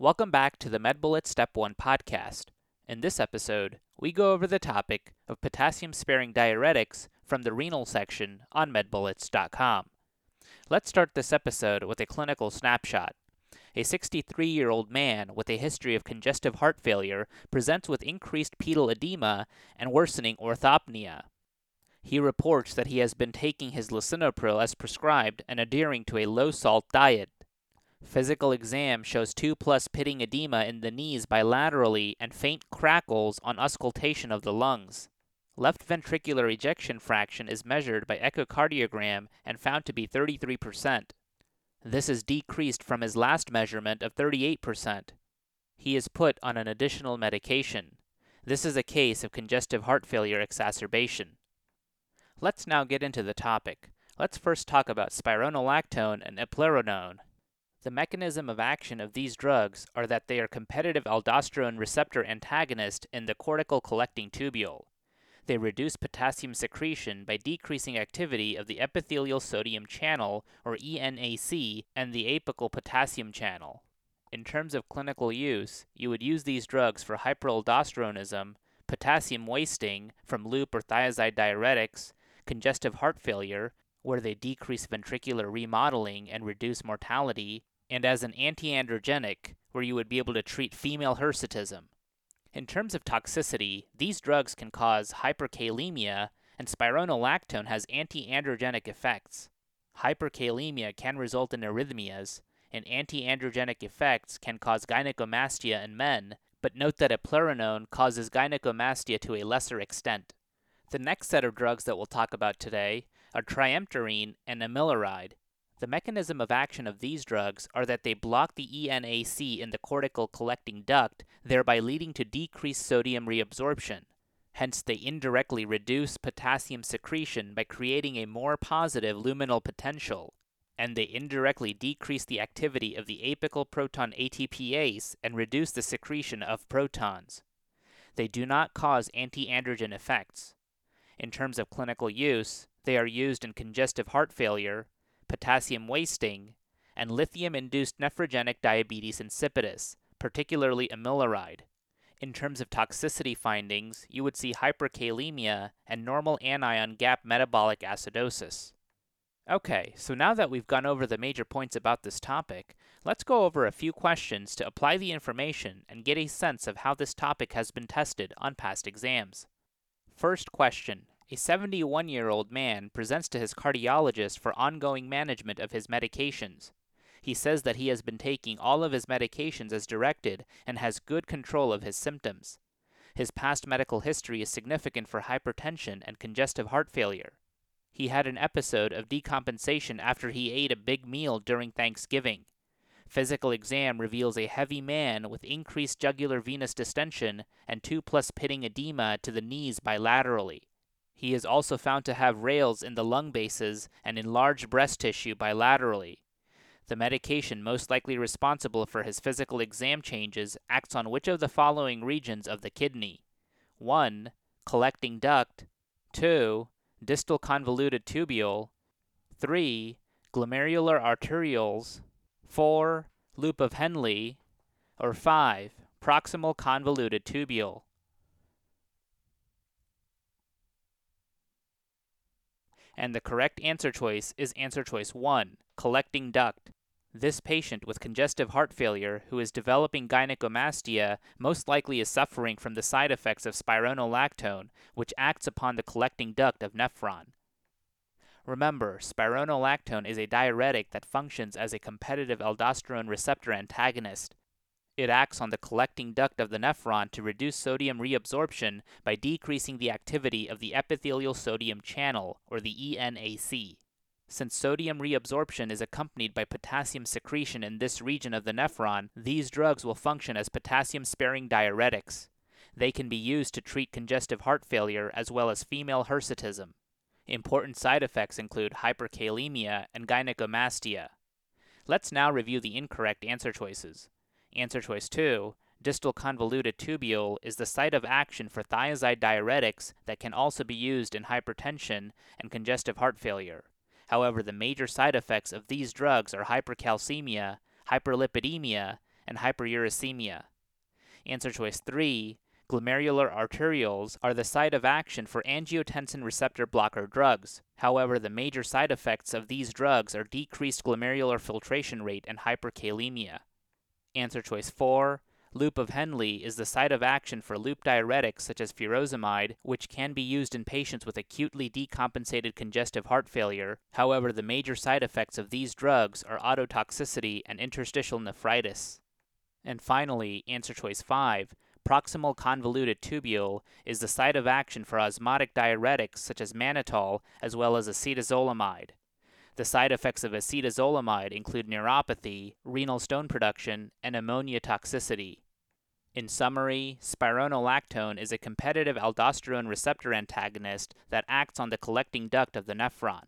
Welcome back to the MedBullet Step 1 podcast. In this episode, we go over the topic of potassium sparing diuretics from the renal section on medbullets.com. Let's start this episode with a clinical snapshot. A 63 year old man with a history of congestive heart failure presents with increased pedal edema and worsening orthopnea. He reports that he has been taking his lisinopril as prescribed and adhering to a low salt diet. Physical exam shows 2 plus pitting edema in the knees bilaterally and faint crackles on auscultation of the lungs. Left ventricular ejection fraction is measured by echocardiogram and found to be 33%. This is decreased from his last measurement of 38%. He is put on an additional medication. This is a case of congestive heart failure exacerbation. Let's now get into the topic. Let's first talk about spironolactone and eplerenone. The mechanism of action of these drugs are that they are competitive aldosterone receptor antagonists in the cortical collecting tubule. They reduce potassium secretion by decreasing activity of the epithelial sodium channel, or ENAC, and the apical potassium channel. In terms of clinical use, you would use these drugs for hyperaldosteronism, potassium wasting from loop or thiazide diuretics, congestive heart failure, where they decrease ventricular remodeling and reduce mortality, and as an antiandrogenic, where you would be able to treat female hirsutism. In terms of toxicity, these drugs can cause hyperkalemia, and spironolactone has antiandrogenic effects. Hyperkalemia can result in arrhythmias, and antiandrogenic effects can cause gynecomastia in men, but note that eplerenone causes gynecomastia to a lesser extent. The next set of drugs that we'll talk about today are triamterene and amiloride. The mechanism of action of these drugs are that they block the ENAC in the cortical collecting duct, thereby leading to decreased sodium reabsorption. Hence, they indirectly reduce potassium secretion by creating a more positive luminal potential, and they indirectly decrease the activity of the apical proton ATPase and reduce the secretion of protons. They do not cause antiandrogen effects. In terms of clinical use, they are used in congestive heart failure, potassium wasting, and lithium induced nephrogenic diabetes insipidus, particularly amiloride. In terms of toxicity findings, you would see hyperkalemia and normal anion gap metabolic acidosis. Okay, so now that we've gone over the major points about this topic, let's go over a few questions to apply the information and get a sense of how this topic has been tested on past exams. First question A 71 year old man presents to his cardiologist for ongoing management of his medications. He says that he has been taking all of his medications as directed and has good control of his symptoms. His past medical history is significant for hypertension and congestive heart failure. He had an episode of decompensation after he ate a big meal during Thanksgiving. Physical exam reveals a heavy man with increased jugular venous distension and 2 plus pitting edema to the knees bilaterally. He is also found to have rales in the lung bases and enlarged breast tissue bilaterally. The medication most likely responsible for his physical exam changes acts on which of the following regions of the kidney? 1. Collecting duct. 2. Distal convoluted tubule. 3. Glomerular arterioles. 4. Loop of Henle. Or 5. Proximal convoluted tubule. And the correct answer choice is answer choice 1, collecting duct. This patient with congestive heart failure who is developing gynecomastia most likely is suffering from the side effects of spironolactone, which acts upon the collecting duct of nephron. Remember, spironolactone is a diuretic that functions as a competitive aldosterone receptor antagonist. It acts on the collecting duct of the nephron to reduce sodium reabsorption by decreasing the activity of the epithelial sodium channel, or the ENAC. Since sodium reabsorption is accompanied by potassium secretion in this region of the nephron, these drugs will function as potassium sparing diuretics. They can be used to treat congestive heart failure as well as female hirsutism. Important side effects include hyperkalemia and gynecomastia. Let's now review the incorrect answer choices. Answer choice 2 distal convoluted tubule is the site of action for thiazide diuretics that can also be used in hypertension and congestive heart failure. However, the major side effects of these drugs are hypercalcemia, hyperlipidemia, and hyperuricemia. Answer choice 3 Glomerular arterioles are the site of action for angiotensin receptor blocker drugs. However, the major side effects of these drugs are decreased glomerular filtration rate and hyperkalemia. Answer choice 4. Loop of Henle is the site of action for loop diuretics such as furosemide, which can be used in patients with acutely decompensated congestive heart failure. However, the major side effects of these drugs are ototoxicity and interstitial nephritis. And finally, answer choice 5 proximal convoluted tubule is the site of action for osmotic diuretics such as mannitol as well as acetazolamide. The side effects of acetazolamide include neuropathy, renal stone production, and ammonia toxicity. In summary, spironolactone is a competitive aldosterone receptor antagonist that acts on the collecting duct of the nephron.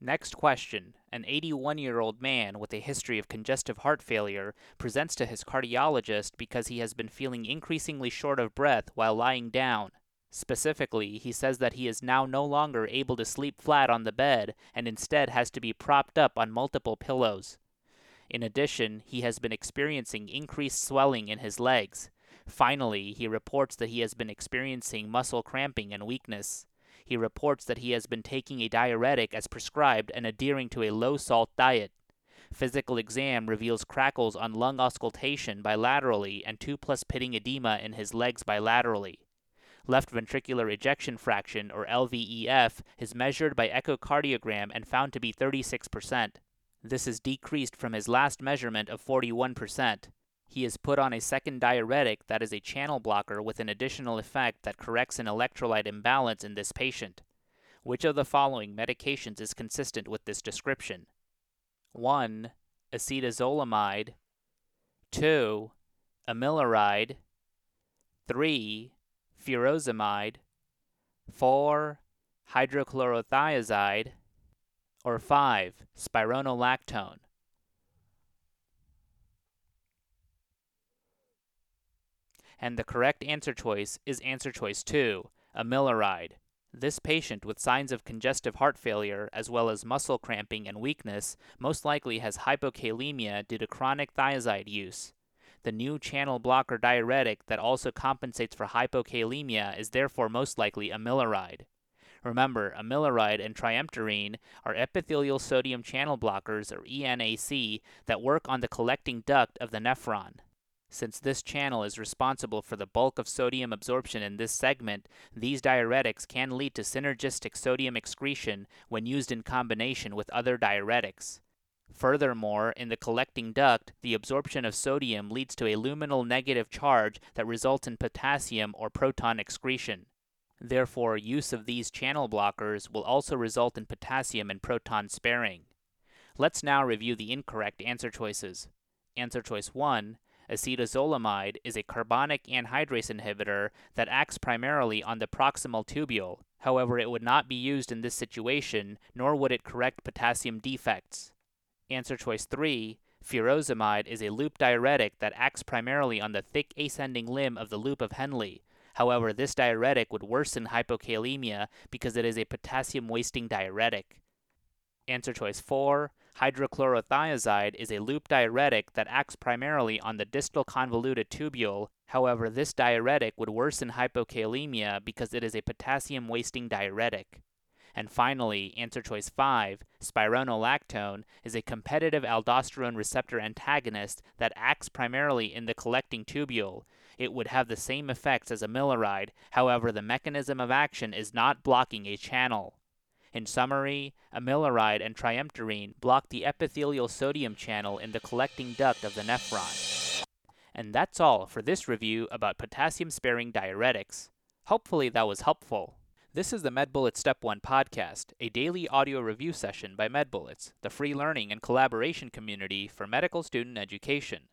Next question. An 81 year old man with a history of congestive heart failure presents to his cardiologist because he has been feeling increasingly short of breath while lying down. Specifically, he says that he is now no longer able to sleep flat on the bed and instead has to be propped up on multiple pillows. In addition, he has been experiencing increased swelling in his legs. Finally, he reports that he has been experiencing muscle cramping and weakness. He reports that he has been taking a diuretic as prescribed and adhering to a low salt diet. Physical exam reveals crackles on lung auscultation bilaterally and 2 plus pitting edema in his legs bilaterally. Left ventricular ejection fraction, or LVEF, is measured by echocardiogram and found to be 36%. This is decreased from his last measurement of 41%. He is put on a second diuretic that is a channel blocker with an additional effect that corrects an electrolyte imbalance in this patient. Which of the following medications is consistent with this description? 1. Acetazolamide. 2. Amiloride. 3. Furosemide. 4. Hydrochlorothiazide. Or 5. Spironolactone. and the correct answer choice is answer choice 2, amiloride. This patient with signs of congestive heart failure, as well as muscle cramping and weakness, most likely has hypokalemia due to chronic thiazide use. The new channel blocker diuretic that also compensates for hypokalemia is therefore most likely amiloride. Remember, amiloride and triamterene are epithelial sodium channel blockers, or ENAC, that work on the collecting duct of the nephron. Since this channel is responsible for the bulk of sodium absorption in this segment, these diuretics can lead to synergistic sodium excretion when used in combination with other diuretics. Furthermore, in the collecting duct, the absorption of sodium leads to a luminal negative charge that results in potassium or proton excretion. Therefore, use of these channel blockers will also result in potassium and proton sparing. Let's now review the incorrect answer choices. Answer choice 1 Acetazolamide is a carbonic anhydrase inhibitor that acts primarily on the proximal tubule. However, it would not be used in this situation, nor would it correct potassium defects. Answer choice 3 Furosemide is a loop diuretic that acts primarily on the thick ascending limb of the loop of Henle. However, this diuretic would worsen hypokalemia because it is a potassium wasting diuretic. Answer choice 4 Hydrochlorothiazide is a loop diuretic that acts primarily on the distal convoluted tubule. However, this diuretic would worsen hypokalemia because it is a potassium wasting diuretic. And finally, answer choice 5, spironolactone, is a competitive aldosterone receptor antagonist that acts primarily in the collecting tubule. It would have the same effects as amiloride, however, the mechanism of action is not blocking a channel. In summary, amiloride and triamterene block the epithelial sodium channel in the collecting duct of the nephron. And that's all for this review about potassium sparing diuretics. Hopefully, that was helpful. This is the MedBullets Step 1 podcast, a daily audio review session by MedBullets, the free learning and collaboration community for medical student education.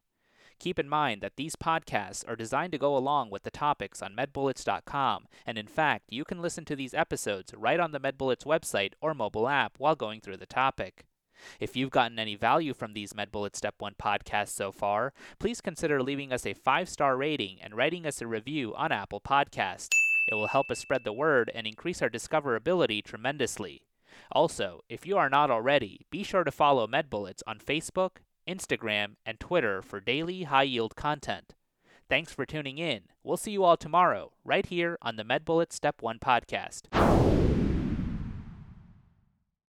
Keep in mind that these podcasts are designed to go along with the topics on medbullets.com, and in fact, you can listen to these episodes right on the MedBullets website or mobile app while going through the topic. If you've gotten any value from these MedBullets Step 1 podcasts so far, please consider leaving us a five star rating and writing us a review on Apple Podcasts. It will help us spread the word and increase our discoverability tremendously. Also, if you are not already, be sure to follow MedBullets on Facebook, Instagram, and Twitter for daily high yield content. Thanks for tuning in. We'll see you all tomorrow, right here on the MedBullets Step 1 podcast.